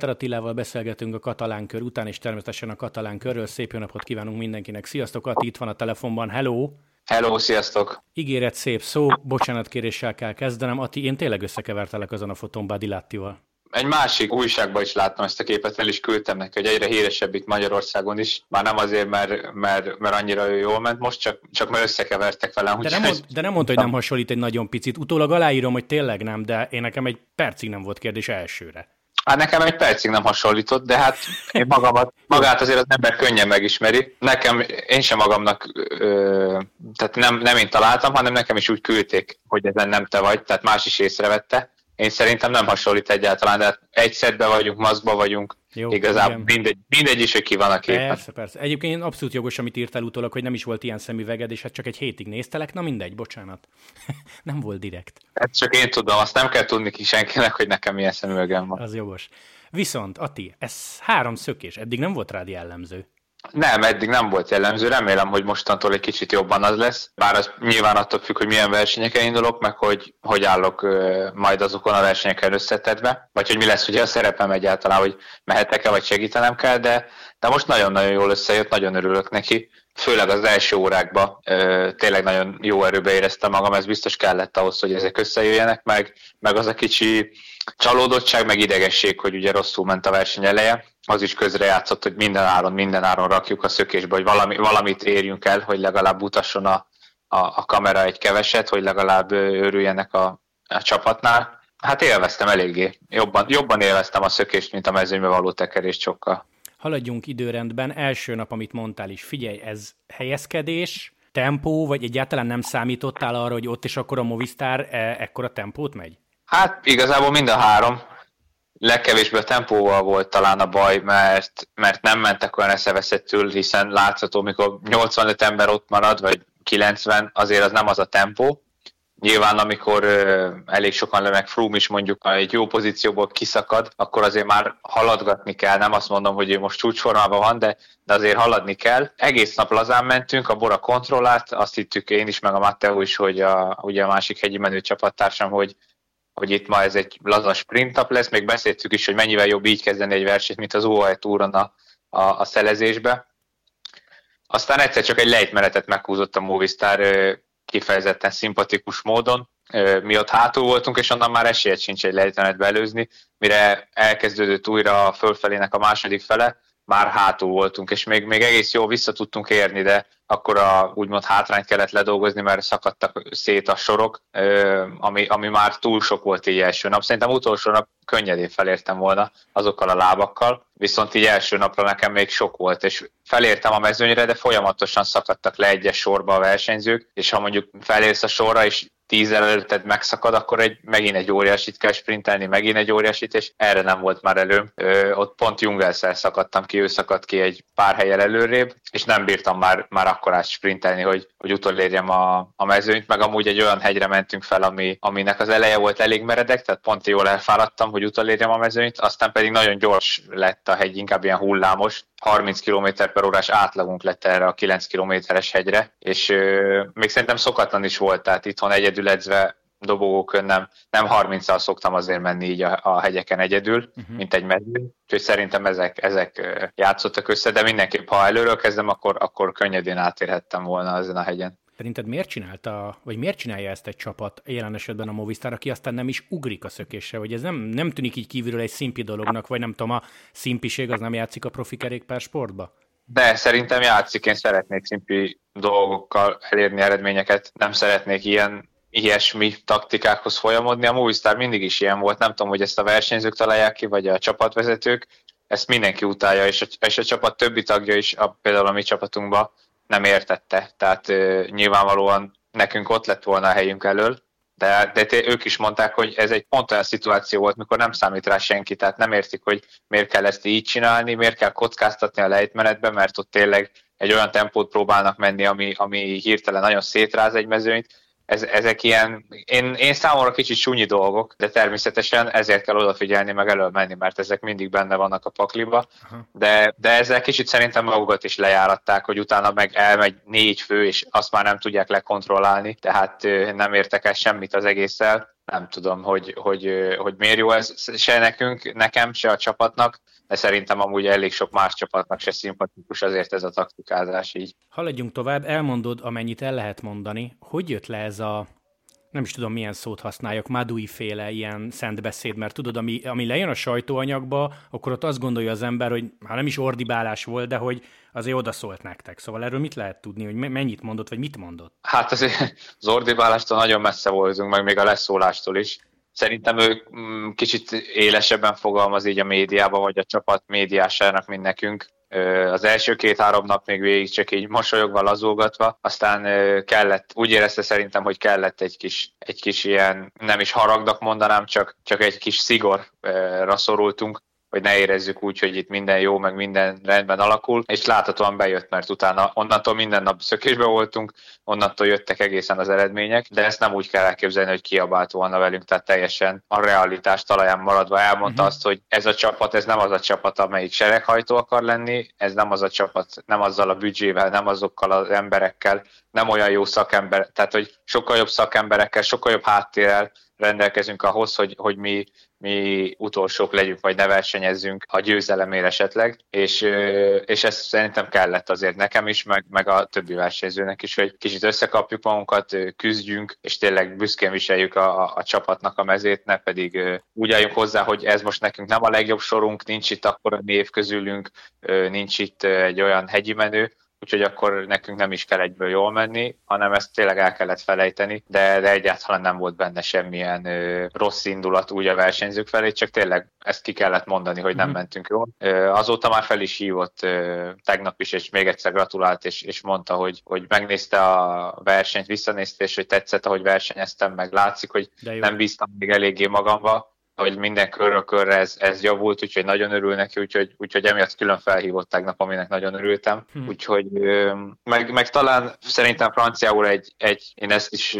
Walter Attilával beszélgetünk a katalán kör után, és természetesen a katalán körről. Szép jó napot kívánunk mindenkinek. Sziasztok, Ati, itt van a telefonban. Hello! Hello, sziasztok! Ígéret szép szó, bocsánatkéréssel kell kezdenem. Ati, én tényleg összekevertelek azon a fotón Badilattival. Egy másik újságban is láttam ezt a képet, el is küldtem neki, hogy egyre híresebb itt Magyarországon is. Már nem azért, mert, mert, mert annyira ő jól ment most, csak, csak mert összekevertek velem. De nem, mond, de nem mondta, hogy nem hasonlít egy nagyon picit. Utólag aláírom, hogy tényleg nem, de én nekem egy percig nem volt kérdés elsőre. Hát nekem egy percig nem hasonlított, de hát én magamat, magát azért az ember könnyen megismeri. Nekem, én sem magamnak, ö, tehát nem, nem én találtam, hanem nekem is úgy küldték, hogy ezen nem te vagy, tehát más is észrevette én szerintem nem hasonlít egyáltalán, de hát egy szedbe vagyunk, maszkba vagyunk, Jó, igazából igen. mindegy, mindegy is, hogy ki van a képen. Persze, persze. Egyébként abszolút jogos, amit írtál utólag, hogy nem is volt ilyen szemüveged, és hát csak egy hétig néztelek, na mindegy, bocsánat. nem volt direkt. Hát csak én tudom, azt nem kell tudni ki senkinek, hogy nekem milyen szemüvegem van. Az jogos. Viszont, Ati, ez három szökés, eddig nem volt rád jellemző. Nem, eddig nem volt jellemző. Remélem, hogy mostantól egy kicsit jobban az lesz. Bár az nyilván attól függ, hogy milyen versenyeken indulok, meg hogy hogy állok majd azokon a versenyeken összetetve, vagy hogy mi lesz ugye a szerepem egyáltalán, hogy mehetek-e, vagy segítenem kell, de, de most nagyon-nagyon jól összejött, nagyon örülök neki. Főleg az első órákban tényleg nagyon jó erőbe éreztem magam, ez biztos kellett ahhoz, hogy ezek összejöjjenek, meg, meg az a kicsi csalódottság, meg idegesség, hogy ugye rosszul ment a verseny eleje, az is közrejátszott, hogy minden áron, minden áron rakjuk a szökésbe, hogy valami, valamit érjünk el, hogy legalább utasson a, a, a kamera egy keveset, hogy legalább örüljenek a, a csapatnál. Hát élveztem eléggé. Jobban, jobban élveztem a szökést, mint a mezőnybe való tekerést sokkal. Haladjunk időrendben. Első nap, amit mondtál is, figyelj, ez helyezkedés, tempó, vagy egyáltalán nem számítottál arra, hogy ott is akkor a Movistar e- ekkora tempót megy? Hát igazából mind a három. Legkevésbé a tempóval volt talán a baj, mert, mert nem mentek olyan eszeveszettül, hiszen látható, mikor 85 ember ott marad, vagy 90, azért az nem az a tempó. Nyilván, amikor ö, elég sokan meg Froome is mondjuk egy jó pozícióból kiszakad, akkor azért már haladgatni kell. Nem azt mondom, hogy ő most csúcsformában van, de, de azért haladni kell. Egész nap lazán mentünk, a Bora kontrollált, azt hittük én is, meg a Matteo is, hogy a, ugye a másik hegyi menő csapattársam, hogy hogy itt ma ez egy laza sprint lesz, még beszéltük is, hogy mennyivel jobb így kezdeni egy versenyt, mint az UAE túron a, a, a szelezésbe. Aztán egyszer csak egy lejtmenetet meghúzott a Movistar kifejezetten szimpatikus módon. Mi ott hátul voltunk, és onnan már esélyed sincs egy lejtmenetbe előzni, mire elkezdődött újra a fölfelének a második fele, már hátul voltunk, és még, még egész jól vissza tudtunk érni, de akkor a úgymond hátrányt kellett ledolgozni, mert szakadtak szét a sorok, ami, ami már túl sok volt így első nap. Szerintem utolsó nap könnyedén felértem volna azokkal a lábakkal, viszont így első napra nekem még sok volt, és felértem a mezőnyre, de folyamatosan szakadtak le egyes sorba a versenyzők, és ha mondjuk felérsz a sorra, és tíz előtted megszakad, akkor egy, megint egy óriásit kell sprintelni, megint egy óriásit, és erre nem volt már elő. Ö, ott pont Jungelszel szakadtam ki, ő szakadt ki egy pár helyel előrébb, és nem bírtam már, már akkorát sprintelni, hogy, hogy utolérjem a, a mezőnyt, meg amúgy egy olyan hegyre mentünk fel, ami, aminek az eleje volt elég meredek, tehát pont jól elfáradtam, hogy utolérjem a mezőnyt, aztán pedig nagyon gyors lett a hegy, inkább ilyen hullámos, 30 km per órás átlagunk lett erre a 9 kilométeres hegyre, és ö, még szerintem szokatlan is volt, tehát itthon egyedül edzve dobogókön nem, nem 30-al szoktam azért menni így a, a hegyeken egyedül, uh-huh. mint egy mező. Úgyhogy szerintem ezek, ezek játszottak össze, de mindenképp, ha előről kezdem, akkor, akkor könnyedén átérhettem volna ezen a hegyen. Szerinted miért csinálta, vagy miért csinálja ezt egy csapat, jelen esetben a Movistar, aki aztán nem is ugrik a szökésre, hogy ez nem, nem tűnik így kívülről egy szimpi dolognak, vagy nem tudom, a szimpiség az nem játszik a profi kerékpár sportba? De szerintem játszik, én szeretnék szimpi dolgokkal elérni eredményeket, nem szeretnék ilyen ilyesmi taktikákhoz folyamodni. A Movistar mindig is ilyen volt, nem tudom, hogy ezt a versenyzők találják ki, vagy a csapatvezetők, ezt mindenki utálja, és a, és a csapat többi tagja is, a, például a mi csapatunkban nem értette. Tehát ö, nyilvánvalóan nekünk ott lett volna a helyünk elől, de, de ők is mondták, hogy ez egy pont olyan szituáció volt, mikor nem számít rá senki, tehát nem értik, hogy miért kell ezt így csinálni, miért kell kockáztatni a lejtmenetbe, mert ott tényleg egy olyan tempót próbálnak menni, ami, ami hirtelen nagyon szétráz egy mezőnyt, ez, ezek ilyen, én, én számomra kicsit súnyi dolgok, de természetesen ezért kell odafigyelni, meg elől menni, mert ezek mindig benne vannak a pakliba, de, de ezzel kicsit szerintem magukat is lejáratták, hogy utána meg elmegy négy fő, és azt már nem tudják lekontrollálni, tehát nem értek el semmit az egésszel nem tudom, hogy, hogy, hogy miért jó ez se nekünk, nekem, se a csapatnak, de szerintem amúgy elég sok más csapatnak se szimpatikus azért ez a taktikázás így. Haladjunk tovább, elmondod, amennyit el lehet mondani. Hogy jött le ez a nem is tudom milyen szót használjak, Madui féle ilyen szent beszéd, mert tudod, ami, ami lejön a sajtóanyagba, akkor ott azt gondolja az ember, hogy hát nem is ordibálás volt, de hogy azért odaszólt nektek. Szóval erről mit lehet tudni, hogy mennyit mondott, vagy mit mondott? Hát azért az ordibálástól nagyon messze voltunk, meg még a leszólástól is. Szerintem ő mm, kicsit élesebben fogalmaz így a médiában, vagy a csapat médiásának, mint nekünk az első két-három nap még végig csak így mosolyogva, lazulgatva, aztán kellett, úgy érezte szerintem, hogy kellett egy kis, egy kis ilyen, nem is haragnak mondanám, csak, csak egy kis szigorra szorultunk, hogy ne érezzük úgy, hogy itt minden jó, meg minden rendben alakul, és láthatóan bejött, mert utána onnantól minden nap szökésbe voltunk, onnantól jöttek egészen az eredmények, de ezt nem úgy kell elképzelni, hogy kiabált volna velünk, tehát teljesen a realitás talaján maradva elmondta uh-huh. azt, hogy ez a csapat, ez nem az a csapat, amelyik sereghajtó akar lenni, ez nem az a csapat, nem azzal a büdzsével, nem azokkal az emberekkel, nem olyan jó szakember, tehát hogy sokkal jobb szakemberekkel, sokkal jobb háttérrel rendelkezünk ahhoz, hogy, hogy mi mi utolsók legyünk, vagy ne versenyezzünk a győzelemért esetleg, és, és ez szerintem kellett azért nekem is, meg, meg a többi versenyzőnek is, hogy kicsit összekapjuk magunkat, küzdjünk, és tényleg büszkén viseljük a, a, a csapatnak a mezét, ne pedig úgy álljunk hozzá, hogy ez most nekünk nem a legjobb sorunk, nincs itt akkor a név közülünk, nincs itt egy olyan hegyi menő, úgyhogy akkor nekünk nem is kell egyből jól menni, hanem ezt tényleg el kellett felejteni, de, de egyáltalán nem volt benne semmilyen ö, rossz indulat úgy a versenyzők felé, csak tényleg ezt ki kellett mondani, hogy nem mm. mentünk jól. Ö, azóta már fel is hívott ö, tegnap is, és még egyszer gratulált, és, és mondta, hogy, hogy megnézte a versenyt, visszanézte, és hogy tetszett, ahogy versenyeztem, meg látszik, hogy nem bíztam még eléggé magamba, hogy minden körről körre ez, ez javult, úgyhogy nagyon örül neki, úgyhogy, úgyhogy emiatt külön felhívott tegnap, aminek nagyon örültem. Hmm. Úgyhogy meg, meg talán szerintem franciául egy, egy én ezt is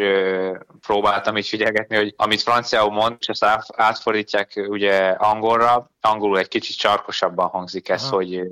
próbáltam így figyelgetni, hogy amit franciául mond, és ezt átfordítják ugye angolra, angolul egy kicsit csarkosabban hangzik ez, Aha. hogy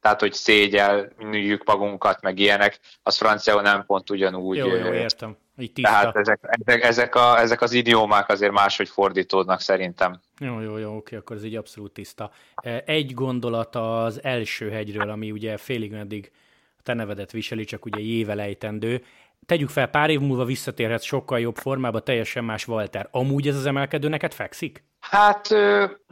tehát, hogy szégyelnüljük magunkat, meg ilyenek, az franciául nem pont ugyanúgy. Jó, jó, értem. Így Tehát ezek, ezek, ezek, a, ezek az idiómák azért máshogy fordítódnak szerintem. Jó, jó, jó, oké, akkor ez így abszolút tiszta. E, egy gondolat az első hegyről, ami ugye félig meddig a te nevedet viseli, csak ugye jévelejtendő. Tegyük fel, pár év múlva visszatérhet sokkal jobb formába, teljesen más Walter. Amúgy ez az emelkedő neked fekszik? Hát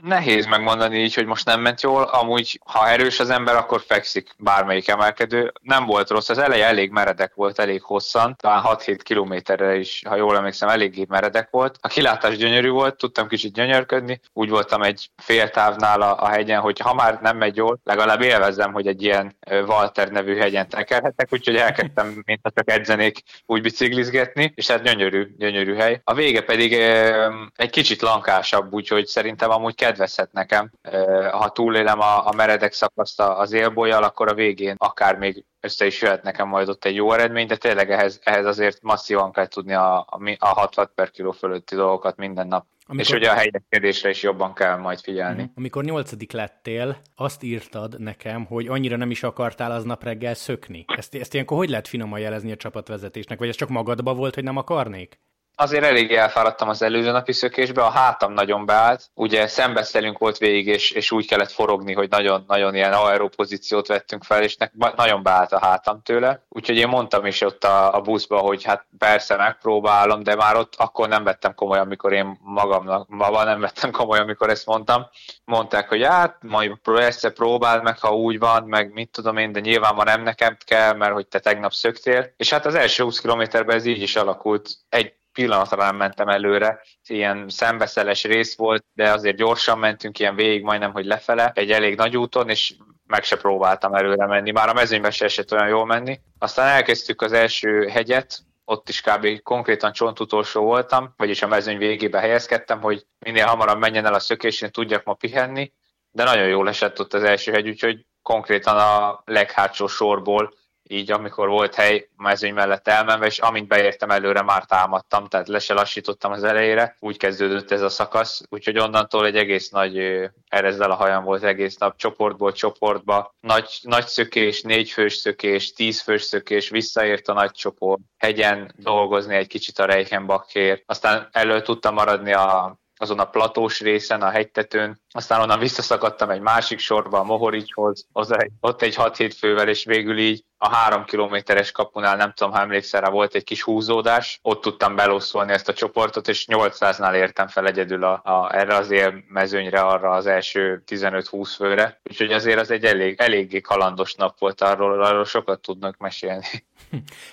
nehéz megmondani így, hogy most nem ment jól. Amúgy, ha erős az ember, akkor fekszik bármelyik emelkedő. Nem volt rossz, az eleje elég meredek volt, elég hosszan, talán 6-7 kilométerre is, ha jól emlékszem, eléggé meredek volt. A kilátás gyönyörű volt, tudtam kicsit gyönyörködni. Úgy voltam egy fél távnál a, a hegyen, hogy ha már nem megy jól, legalább élvezzem, hogy egy ilyen Walter nevű hegyen tekerhetek, úgyhogy elkezdtem, mint ha csak edzenék, úgy biciklizgetni, és hát gyönyörű, gyönyörű hely. A vége pedig egy kicsit lankásabb, úgyhogy szerintem amúgy kedvezhet nekem. Ha túlélem a, a meredek szakaszt az élbolyjal, akkor a végén akár még össze is jöhet nekem majd ott egy jó eredmény, de tényleg ehhez, ehhez azért masszívan kell tudni a, a, a 60 per kiló fölötti dolgokat minden nap. Amikor... És ugye a helyezkedésre is jobban kell majd figyelni. Mhm. Amikor nyolcadik lettél, azt írtad nekem, hogy annyira nem is akartál aznap reggel szökni. Ezt, ezt ilyenkor hogy lehet finoman jelezni a csapatvezetésnek? Vagy ez csak magadba volt, hogy nem akarnék? Azért elég elfáradtam az előző napi szökésbe, a hátam nagyon beállt, ugye szembeszelünk volt végig, és, és úgy kellett forogni, hogy nagyon, nagyon ilyen aeró pozíciót vettünk fel, és nek, nagyon beállt a hátam tőle. Úgyhogy én mondtam is ott a, a buszba, hogy hát persze megpróbálom, de már ott akkor nem vettem komolyan, amikor én magamnak, maga nem vettem komolyan, amikor ezt mondtam. Mondták, hogy hát majd egyszer próbáld meg, ha úgy van, meg mit tudom én, de nyilván ma nem nekem kell, mert hogy te tegnap szöktél. És hát az első 20 kilométerben ez így is alakult. Egy pillanatra nem mentem előre. Ilyen szembeszeles rész volt, de azért gyorsan mentünk, ilyen végig majdnem, hogy lefele, egy elég nagy úton, és meg se próbáltam előre menni. Már a mezőnyben se esett olyan jól menni. Aztán elkezdtük az első hegyet, ott is kb. konkrétan csontutolsó voltam, vagyis a mezőny végébe helyezkedtem, hogy minél hamarabb menjen el a szökés, én tudjak ma pihenni, de nagyon jól esett ott az első hegy, úgyhogy konkrétan a leghátsó sorból így amikor volt hely mezőny mellett elmenve, és amint beértem előre, már támadtam, tehát le se lassítottam az elejére, úgy kezdődött ez a szakasz, úgyhogy onnantól egy egész nagy erezzel a hajam volt egész nap, csoportból csoportba, nagy, nagy szökés, négy fős szökés, tíz fős szökés, visszaért a nagy csoport, hegyen dolgozni egy kicsit a Reichenbachért, aztán elő tudtam maradni a azon a platós részen, a hegytetőn, aztán onnan visszaszakadtam egy másik sorba, a Mohoricshoz, ott egy 6-7 fővel, és végül így a három kilométeres kapunál, nem tudom, ha emlékszel rá, volt egy kis húzódás, ott tudtam belosszolni ezt a csoportot, és 800-nál értem fel egyedül a, a, erre az mezőnyre, arra az első 15-20 főre. Úgyhogy azért az egy elég, eléggé kalandos nap volt, arról, arról sokat tudnak mesélni.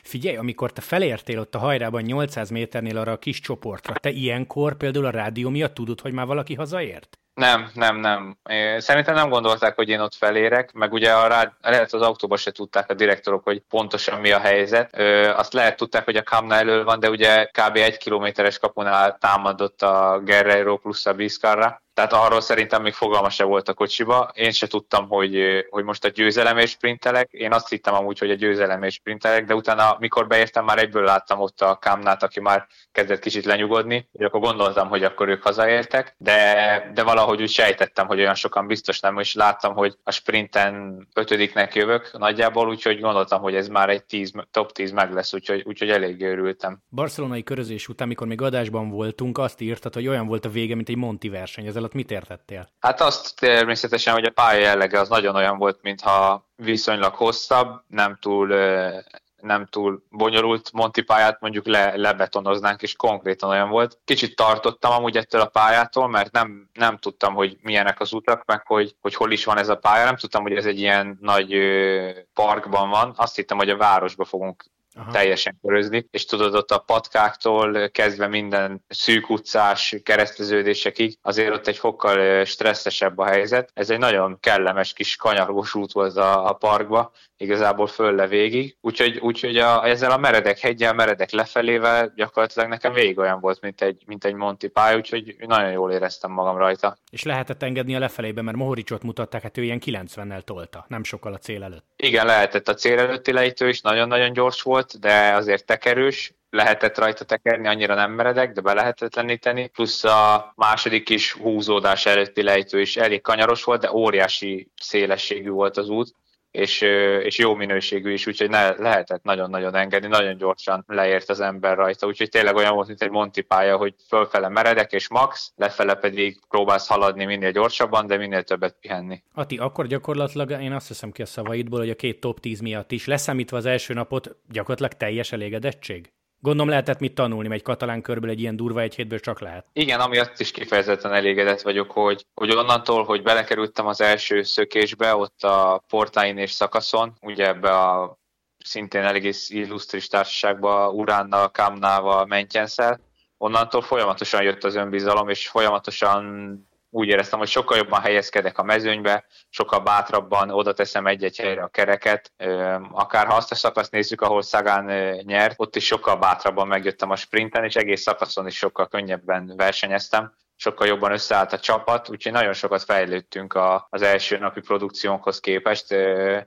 Figyelj, amikor te felértél ott a hajrában 800 méternél arra a kis csoportra, te ilyenkor például a rádió miatt tudod, hogy már valaki hazaért? Nem, nem, nem. Szerintem nem gondolták, hogy én ott felérek, meg ugye a rád, lehet az autóban se tudták a direktorok, hogy pontosan mi a helyzet. Ö, azt lehet tudták, hogy a Kamna elől van, de ugye kb. egy kilométeres kapunál támadott a Guerrero plusz a Bizkarra, tehát arról szerintem még fogalma se volt a kocsiba. Én se tudtam, hogy, hogy most a győzelem és sprintelek. Én azt hittem amúgy, hogy a győzelem és sprintelek, de utána, mikor beértem, már egyből láttam ott a Kámnát, aki már kezdett kicsit lenyugodni, és akkor gondoltam, hogy akkor ők hazaértek, de, de valahogy úgy sejtettem, hogy olyan sokan biztos nem, és láttam, hogy a sprinten ötödiknek jövök nagyjából, úgyhogy gondoltam, hogy ez már egy tíz, top 10 meg lesz, úgyhogy, úgyhogy elég örültem. Barcelonai körözés után, mikor még adásban voltunk, azt írtad, hogy olyan volt a vége, mint egy Monti verseny. Ez alatt mit értettél? Hát azt természetesen, hogy a pálya jellege az nagyon olyan volt, mintha viszonylag hosszabb, nem túl nem túl bonyolult Monti pályát mondjuk le, lebetonoznánk, és konkrétan olyan volt. Kicsit tartottam amúgy ettől a pályától, mert nem, nem tudtam, hogy milyenek az utak, meg hogy, hogy hol is van ez a pálya. Nem tudtam, hogy ez egy ilyen nagy parkban van. Azt hittem, hogy a városba fogunk Aha. teljesen körözni, és tudod, ott a patkáktól kezdve minden szűk utcás kereszteződésekig, azért ott egy fokkal stresszesebb a helyzet. Ez egy nagyon kellemes kis kanyargós út volt a, a parkba, igazából föl le végig, úgyhogy, úgyhogy a, ezzel a meredek hegyel, meredek lefelével gyakorlatilag nekem végig olyan volt, mint egy, mint egy Monty pálya, úgyhogy nagyon jól éreztem magam rajta. És lehetett engedni a lefelébe, mert Mohoricsot mutatták, hát ő ilyen 90-nel tolta, nem sokkal a cél előtt. Igen, lehetett a cél előtti lejtő is, nagyon-nagyon gyors volt, de azért tekerős, lehetett rajta tekerni, annyira nem meredek, de be lehetetleníteni, plusz a második is húzódás előtti lejtő is elég kanyaros volt, de óriási szélességű volt az út, és, és jó minőségű is, úgyhogy ne, lehetett nagyon-nagyon engedni, nagyon gyorsan leért az ember rajta, úgyhogy tényleg olyan volt, mint egy Monti pálya, hogy fölfele meredek és max, lefele pedig próbálsz haladni minél gyorsabban, de minél többet pihenni. Ati, akkor gyakorlatilag én azt hiszem ki a szavaidból, hogy a két top 10 miatt is, leszámítva az első napot, gyakorlatilag teljes elégedettség? Gondolom lehetett mit tanulni, egy katalán körből egy ilyen durva egy hétből csak lehet. Igen, ami azt is kifejezetten elégedett vagyok, hogy, hogy onnantól, hogy belekerültem az első szökésbe, ott a Portáin és szakaszon, ugye ebbe a szintén egész illusztris társaságba, Uránnal, Kamnával, Mentyenszel, onnantól folyamatosan jött az önbizalom, és folyamatosan úgy éreztem, hogy sokkal jobban helyezkedek a mezőnybe, sokkal bátrabban oda teszem egy-egy helyre a kereket. Akár ha azt a szakaszt nézzük, ahol Szagán nyert, ott is sokkal bátrabban megjöttem a sprinten, és egész szakaszon is sokkal könnyebben versenyeztem sokkal jobban összeállt a csapat, úgyhogy nagyon sokat fejlődtünk a, az első napi produkciónkhoz képest.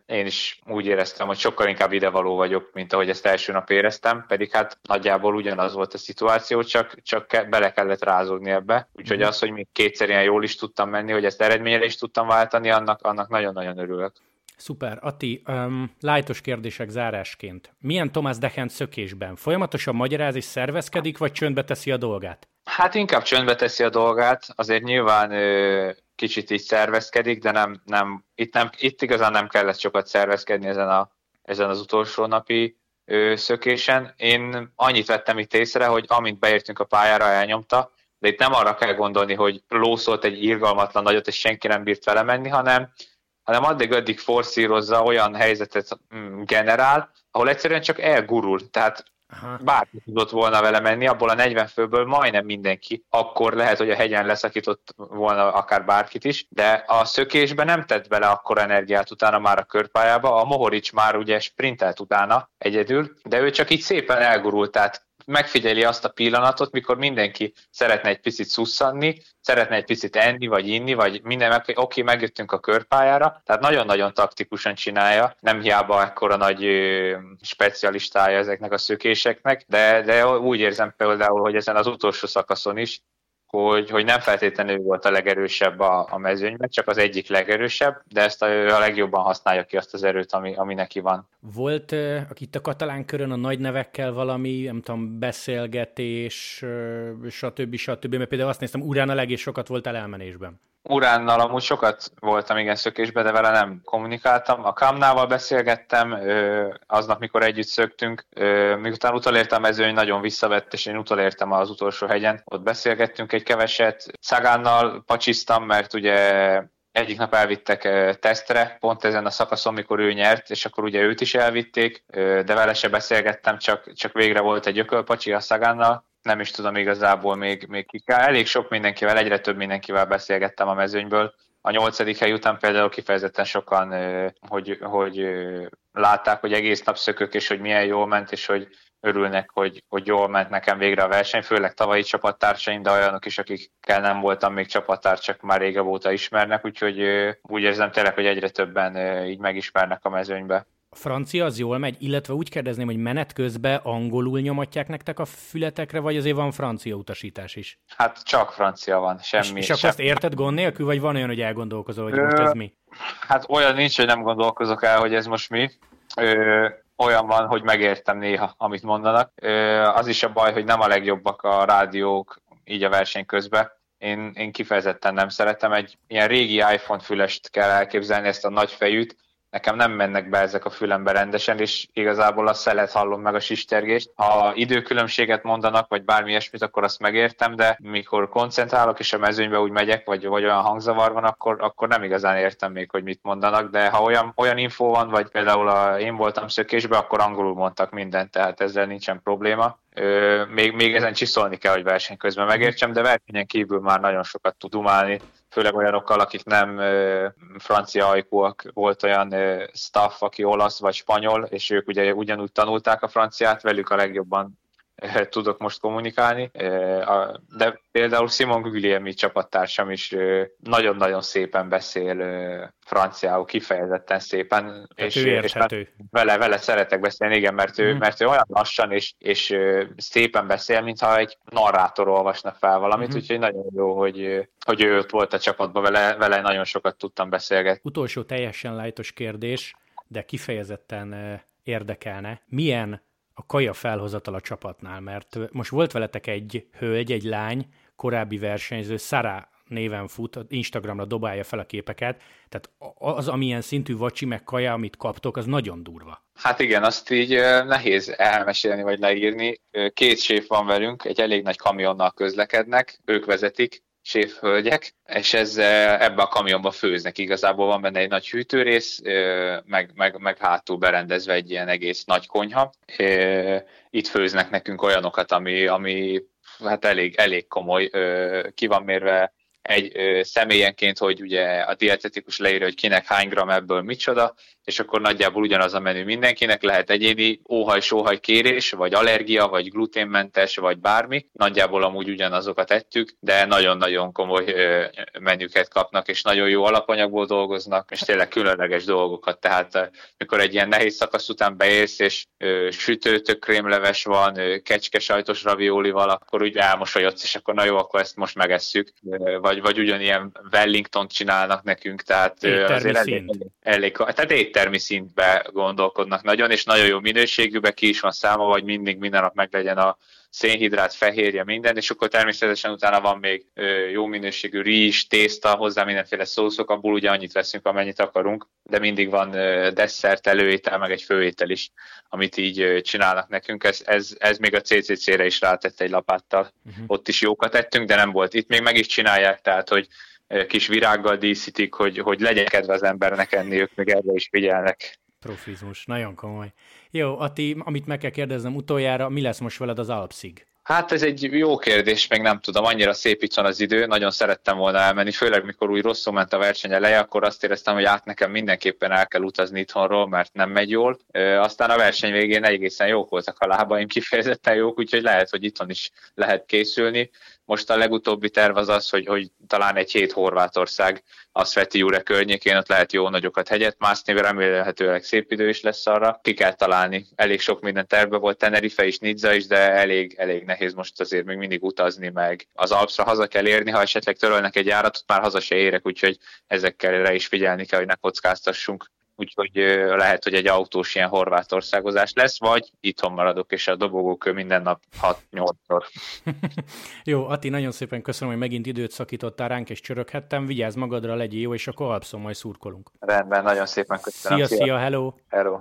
Én is úgy éreztem, hogy sokkal inkább idevaló vagyok, mint ahogy ezt első nap éreztem, pedig hát nagyjából ugyanaz volt a szituáció, csak, csak bele kellett rázódni ebbe. Úgyhogy mhm. az, hogy még kétszer ilyen jól is tudtam menni, hogy ezt eredményre is tudtam váltani, annak, annak nagyon-nagyon örülök. Szuper. Ati, um, lájtos kérdések zárásként. Milyen Thomas Dechent szökésben? Folyamatosan magyaráz és szervezkedik, vagy csöndbe teszi a dolgát? Hát inkább csöndbe teszi a dolgát, azért nyilván ö, kicsit így szervezkedik, de nem, nem, itt, nem, itt igazán nem kellett sokat szervezkedni ezen, a, ezen az utolsó napi ö, szökésen. Én annyit vettem itt észre, hogy amint beértünk a pályára, elnyomta, de itt nem arra kell gondolni, hogy lószolt egy irgalmatlan nagyot, és senki nem bírt vele menni, hanem, hanem addig-addig forszírozza, olyan helyzetet mm, generál, ahol egyszerűen csak elgurul. Tehát Aha. bárki tudott volna vele menni, abból a 40 főből majdnem mindenki. Akkor lehet, hogy a hegyen leszakított volna akár bárkit is, de a szökésben nem tett bele akkor energiát utána már a körpályába. A Mohorics már ugye sprintelt utána egyedül, de ő csak így szépen elgurult, tehát megfigyeli azt a pillanatot, mikor mindenki szeretne egy picit szusszanni, szeretne egy picit enni, vagy inni, vagy minden, oké, okay, megjöttünk a körpályára, tehát nagyon-nagyon taktikusan csinálja, nem hiába ekkora nagy ö, specialistája ezeknek a szökéseknek, de, de úgy érzem például, hogy ezen az utolsó szakaszon is hogy, hogy nem feltétlenül volt a legerősebb a, a mezőnyben, csak az egyik legerősebb, de ezt a, a legjobban használja ki azt az erőt, ami, ami neki van. Volt uh, itt a katalán körön a nagy nevekkel valami, nem tudom, beszélgetés, uh, stb. stb. Mert például azt néztem, Urán a legés sokat volt elmenésben. Uránnal amúgy sokat voltam igen szökésbe, de vele nem kommunikáltam. A Kamnával beszélgettem, aznap, mikor együtt szöktünk. Miután utolértem mezőny, nagyon visszavett, és én utolértem az utolsó hegyen. Ott beszélgettünk egy keveset. Szagánnal pacsiztam, mert ugye egyik nap elvittek tesztre, pont ezen a szakaszon, mikor ő nyert, és akkor ugye őt is elvitték, de vele se beszélgettem, csak, csak végre volt egy ökölpacsi a Szagánnal, nem is tudom igazából még, még ki kell. Elég sok mindenkivel, egyre több mindenkivel beszélgettem a mezőnyből. A nyolcadik hely után például kifejezetten sokan, hogy, hogy látták, hogy egész nap szökök, és hogy milyen jól ment, és hogy örülnek, hogy, hogy jól ment nekem végre a verseny, főleg tavalyi csapattársaim, de olyanok is, akikkel nem voltam még csapattárs, csak már régebb óta ismernek, úgyhogy úgy érzem tényleg, hogy egyre többen így megismernek a mezőnybe francia az jól megy, illetve úgy kérdezném, hogy menet közben angolul nyomatják nektek a fületekre, vagy azért van francia utasítás is? Hát csak francia van, semmi. És, és akkor azt érted gond nélkül, vagy van olyan, hogy elgondolkozol, hogy Ö, most ez mi? Hát olyan nincs, hogy nem gondolkozok el, hogy ez most mi. Ö, olyan van, hogy megértem néha, amit mondanak. Ö, az is a baj, hogy nem a legjobbak a rádiók így a verseny közben. Én, én kifejezetten nem szeretem. Egy ilyen régi iPhone fülest kell elképzelni, ezt a nagy fejűt, nekem nem mennek be ezek a fülembe rendesen, és igazából a szelet hallom meg a sistergést. Ha időkülönbséget mondanak, vagy bármi ilyesmit, akkor azt megértem, de mikor koncentrálok, és a mezőnybe úgy megyek, vagy, vagy olyan hangzavar van, akkor, akkor nem igazán értem még, hogy mit mondanak, de ha olyan, olyan info van, vagy például a, én voltam szökésbe, akkor angolul mondtak mindent, tehát ezzel nincsen probléma. Ö, még, még ezen csiszolni kell, hogy verseny közben megértsem, de versenyen kívül már nagyon sokat tud dumálni, főleg olyanokkal, akik nem francia ajkúak, volt olyan staff, aki olasz vagy spanyol, és ők ugye ugyanúgy tanulták a franciát, velük a legjobban tudok most kommunikálni, de például Simon Guglielmi csapattársam is nagyon-nagyon szépen beszél franciául, kifejezetten szépen, és, és vele, vele szeretek beszélni, igen, mert ő, mm. mert ő olyan lassan és, és szépen beszél, mintha egy narrátor olvasna fel valamit, mm-hmm. úgyhogy nagyon jó, hogy, hogy ő ott volt a csapatban, vele, vele nagyon sokat tudtam beszélgetni. Utolsó teljesen lájtos kérdés, de kifejezetten érdekelne. Milyen a kaja felhozatal a csapatnál, mert most volt veletek egy hölgy, egy lány, korábbi versenyző, Sara néven fut, Instagramra dobálja fel a képeket, tehát az, amilyen szintű vacsi meg kaja, amit kaptok, az nagyon durva. Hát igen, azt így nehéz elmesélni vagy leírni. Két séf van velünk, egy elég nagy kamionnal közlekednek, ők vezetik, séfhölgyek, és ez ebbe a kamionba főznek. Igazából van benne egy nagy hűtőrész, meg, meg, meg hátul berendezve egy ilyen egész nagy konyha. Itt főznek nekünk olyanokat, ami, ami hát elég, elég komoly, ki van mérve egy személyenként, hogy ugye a dietetikus leírja, hogy kinek hány gram ebből micsoda, és akkor nagyjából ugyanaz a menü mindenkinek, lehet egyéni óhaj-sóhaj kérés, vagy allergia, vagy gluténmentes, vagy bármi. Nagyjából amúgy ugyanazokat ettük, de nagyon-nagyon komoly menüket kapnak, és nagyon jó alapanyagból dolgoznak, és tényleg különleges dolgokat. Tehát mikor egy ilyen nehéz szakasz után beérsz, és sütőtök krémleves van, kecske sajtos raviolival, akkor úgy elmosolyodsz, és akkor na jó, akkor ezt most megesszük. Vagy, vagy ugyanilyen Wellington csinálnak nekünk, tehát azért elég, elég, tehát éttermi szintbe gondolkodnak nagyon, és nagyon jó minőségűbe ki is van száma, vagy mindig minden nap meglegyen a szénhidrát, fehérje, minden, és akkor természetesen utána van még jó minőségű rizs, tészta, hozzá mindenféle szószok, abból ugye annyit veszünk, amennyit akarunk, de mindig van desszert, előétel, meg egy főétel is, amit így csinálnak nekünk. Ez, ez, ez még a CCC-re is rátett egy lapáttal. Uh-huh. Ott is jókat ettünk, de nem volt. Itt még meg is csinálják, tehát hogy kis virággal díszítik, hogy, hogy legyen kedve az embernek enni, ők még erre is figyelnek. Profizmus, nagyon komoly. Jó, Ati, amit meg kell kérdeznem utoljára, mi lesz most veled az Alpszig? Hát ez egy jó kérdés, még nem tudom, annyira szép itt van az idő, nagyon szerettem volna elmenni, főleg mikor úgy rosszul ment a verseny eleje, akkor azt éreztem, hogy át nekem mindenképpen el kell utazni itthonról, mert nem megy jól. Aztán a verseny végén egészen jók voltak a lábaim, kifejezetten jók, úgyhogy lehet, hogy itthon is lehet készülni. Most a legutóbbi terv az az, hogy, hogy talán egy hét Horvátország a Sveti Jure környékén, ott lehet jó nagyokat hegyet mászni, remélhetőleg szép idő is lesz arra. Ki kell találni. Elég sok minden terve volt, Tenerife is, Nizza is, de elég, elég nehéz most azért még mindig utazni, meg az Alpsra haza kell érni, ha esetleg törölnek egy járatot, már haza se érek, úgyhogy ezekkel is figyelni kell, hogy ne kockáztassunk úgyhogy lehet, hogy egy autós ilyen horvátországozás lesz, vagy itthon maradok, és a dobogókő minden nap 6-8-szor. jó, Ati, nagyon szépen köszönöm, hogy megint időt szakítottál ránk, és csöröghettem. Vigyázz magadra, legyél jó, és akkor alapszom, majd szurkolunk. Rendben, nagyon szépen köszönöm. Szia, szia, szia hello! Hello!